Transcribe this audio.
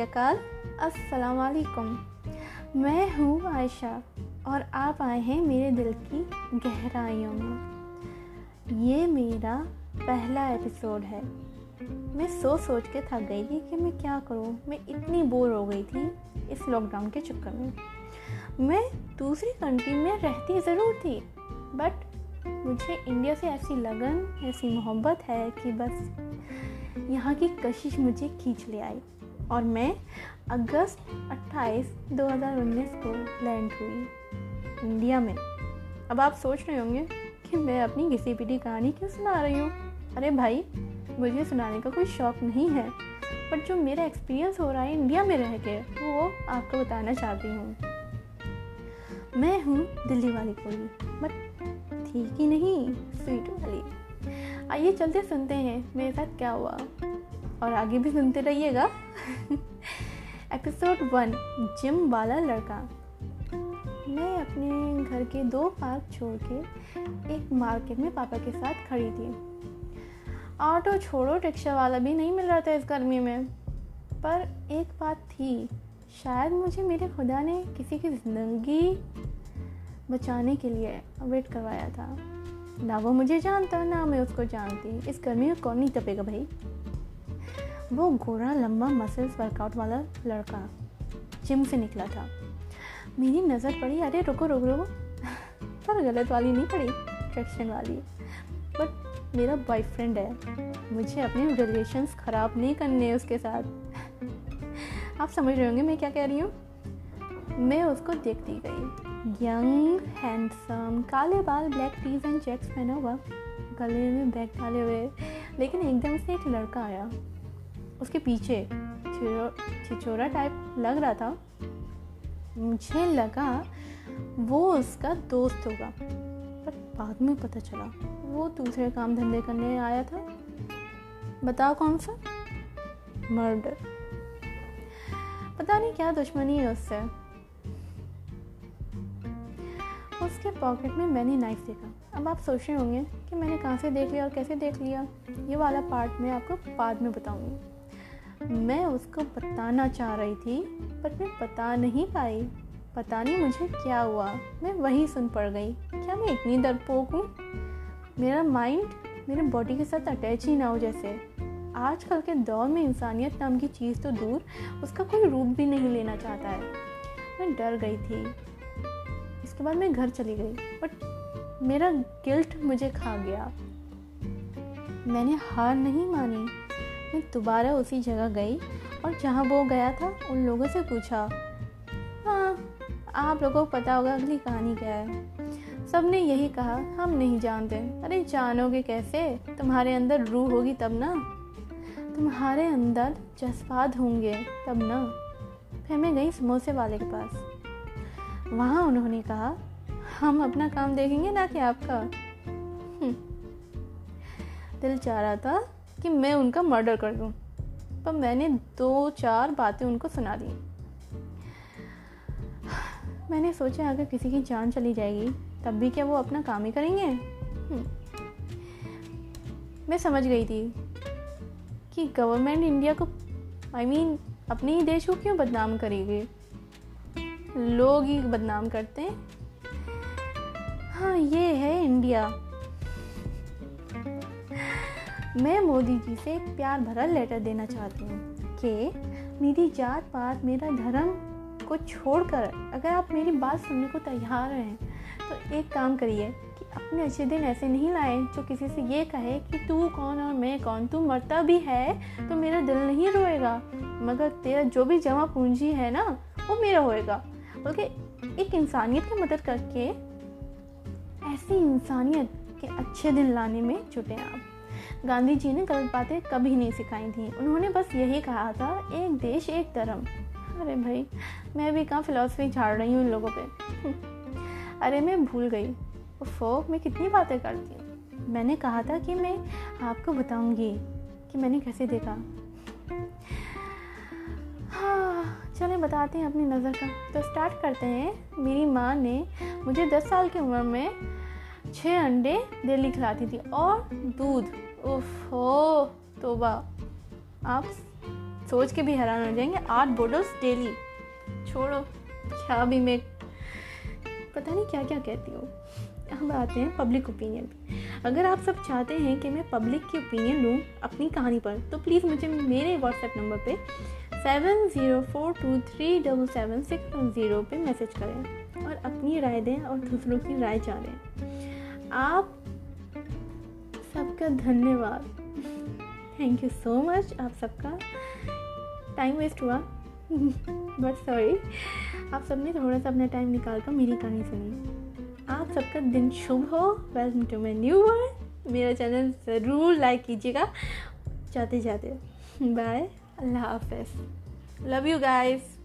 अकाल अस्सलाम वालेकुम मैं हूँ आयशा और आप आए हैं मेरे दिल की गहराइयों में। ये मेरा पहला एपिसोड है। मैं सोच सोच के थक गई थी कि मैं क्या करूँ। मैं इतनी बोर हो गई थी इस लॉकडाउन के चक्कर में। मैं दूसरी कंट्री में रहती ज़रूर थी बट मुझे इंडिया से ऐसी लगन, ऐसी मोहब्बत है कि बस यहाँ की कशिश मुझे खींच ले आई। और मैं अगस्त 28 2019 को लैंड हुई इंडिया में। अब आप सोच रहे होंगे कि मैं अपनी घिसी पिटी कहानी क्यों सुना रही हूँ? अरे भाई, मुझे सुनाने का कोई शौक नहीं है बट जो मेरा एक्सपीरियंस हो रहा है इंडिया में रह के, वो आपको बताना चाहती हूँ। मैं हूँ दिल्ली वाली कोई बट ठीक ही नहीं, स्वीट वाली। आइए चलते सुनते हैं, मेरे साथ क्या हुआ। और आगे भी सुनते रहिएगा। एपिसोड वन जिम वाला लड़का। मैं अपने घर के दो पार्क छोड़ के एक मार्केट में पापा के साथ खड़ी थी। ऑटो छोड़ो रिक्शा वाला भी नहीं मिल रहा था इस गर्मी में। पर एक बात थी, शायद मुझे मेरे खुदा ने किसी की ज़िंदगी बचाने के लिए वेट करवाया था। ना वो मुझे जानता, ना मैं उसको जानती। इस गर्मी में कौन नहीं तपेगा भाई? वो गोरा लंबा मसल्स वर्कआउट वाला लड़का जिम से निकला था। मेरी नज़र पड़ी, अरे रुको रुको रुको। पर गलत वाली नहीं पड़ी ट्रैक्शन वाली। बट मेरा बॉयफ्रेंड है। मुझे अपने रिलेशंस ख़राब नहीं करने उसके साथ। आप समझ रहे होंगे मैं क्या कह रही हूँ? मैं उसको देखती गई। यंग हैंडसम काले बाल ब्लैक टीज एंड चेक्स पहना हुआ। गले में बैग डाले हुए। लेकिन एकदम से एक लड़का आया। उसके पीछे छिचोरा टाइप लग रहा था। मुझे लगा वो उसका दोस्त होगा। पर बाद में पता चला, वो दूसरे काम धंधे करने आया था। बताओ कौन सा? मर्डर। पता नहीं क्या दुश्मनी है उससे। उसके पॉकेट में मैंने नाइफ देखा। अब आप सोच रहे होंगे कि मैंने कहाँ से देख लिया और कैसे देख लिया। ये वाला पार्ट मैं आपको बाद में बताऊँगी। मैं उसको बताना चाह रही थी, पर मैं बता नहीं पाई। पता नहीं मुझे क्या हुआ। मैं वही सुन पड़ गई। क्या मैं इतनी डरपोक हूँ? मेरा माइंड मेरे बॉडी के साथ अटैच ही ना हो जैसे। आजकल के दौर में इंसानियत नाम की चीज़ तो दूर, उसका कोई रूप भी नहीं लेना चाहता है। मैं डर गई थी। इसके बाद मैं घर चली गई बट मेरा गिल्ट मुझे खा गया। मैंने हार नहीं मानी। मैं दोबारा उसी जगह गई और जहाँ वो गया था, उन लोगों से पूछा हाँ आप लोगों को पता होगा अगली कहानी क्या है? सबने यही कहा, हम नहीं जानते। अरे, जानोगे कैसे? तुम्हारे अंदर रूह होगी तब ना? तुम्हारे अंदर जज्बात होंगे तब ना? फिर मैं गई समोसे वाले के पास। वहाँ उन्होंने कहा, हम अपना काम देखेंगे ना कि आपका? हम्म। दिल चाह रहा था कि मैं उनका मर्डर कर दूँ। पर मैंने दो चार बातें उनको सुना दी। मैंने सोचा अगर किसी की जान चली जाएगी तब भी क्या वो अपना काम ही करेंगे? हम्म। मैं समझ गई थी कि गवर्नमेंट इंडिया को आई I मीन mean, अपने ही देश को क्यों बदनाम करेगी? लोग ही बदनाम करते हैं। हाँ ये है इंडिया। मैं मोदी जी से एक प्यार भरा लेटर देना चाहती हूँ कि मेरी जात पात मेरा धर्म को छोड़कर अगर आप मेरी बात सुनने को तैयार हैं तो एक काम करिए कि अपने अच्छे दिन ऐसे नहीं लाए जो किसी से ये कहे कि तू कौन और मैं कौन, तू मरता भी है तो मेरा दिल नहीं रोएगा, मगर तेरा जो भी जमा पूंजी है ना, वो मेरा होएगा। बल्कि एक इंसानियत की मदद करके ऐसी इंसानियत के अच्छे दिन लाने में जुटे आप। गांधी जी ने गलत बातें कभी नहीं सिखाई थी। उन्होंने बस यही कहा था, एक देश, एक धर्म। अरे भाई, मैं भी कहाँ फिलोसफी झाड़ रही हूँ इन लोगों पे? अरे मैं भूल गई। फो मैं कितनी बातें करती हूँ। मैंने कहा था कि मैं आपको बताऊँगी कि मैंने कैसे देखा। हाँ चलें, बताते हैं अपनी नज़र का। तो स्टार्ट करते हैं। मेरी माँ ने मुझे दस साल की उम्र में छः अंडे डेली खिलाती थी और दूध। हो तोबा। आप सोच के भी हैरान हो जाएँगे, आठ बोटल्स डेली छोड़ो, क्या भी मैं, पता नहीं क्या क्या कहती हूँ। हम आते हैं पब्लिक ओपिनियन पे। अगर आप सब चाहते हैं कि मैं पब्लिक की ओपिनियन लूँ अपनी कहानी पर तो प्लीज़ मुझे मेरे व्हाट्सएप नंबर पे seven zero four two three double seven six zero पर मैसेज करें और अपनी राय दें और दूसरों की राय जानें। आप सबका धन्यवाद। थैंक यू सो मच आप सबका। टाइम वेस्ट हुआ। बट सॉरी आप सबने थोड़ा सा अपना टाइम निकाल कर मेरी कहानी सुनी। आप सबका दिन शुभ हो। Welcome to my new world मेरा चैनल ज़रूर लाइक कीजिएगा। जाते जाते बाय अल्लाह हाफ़ लव यू गाइस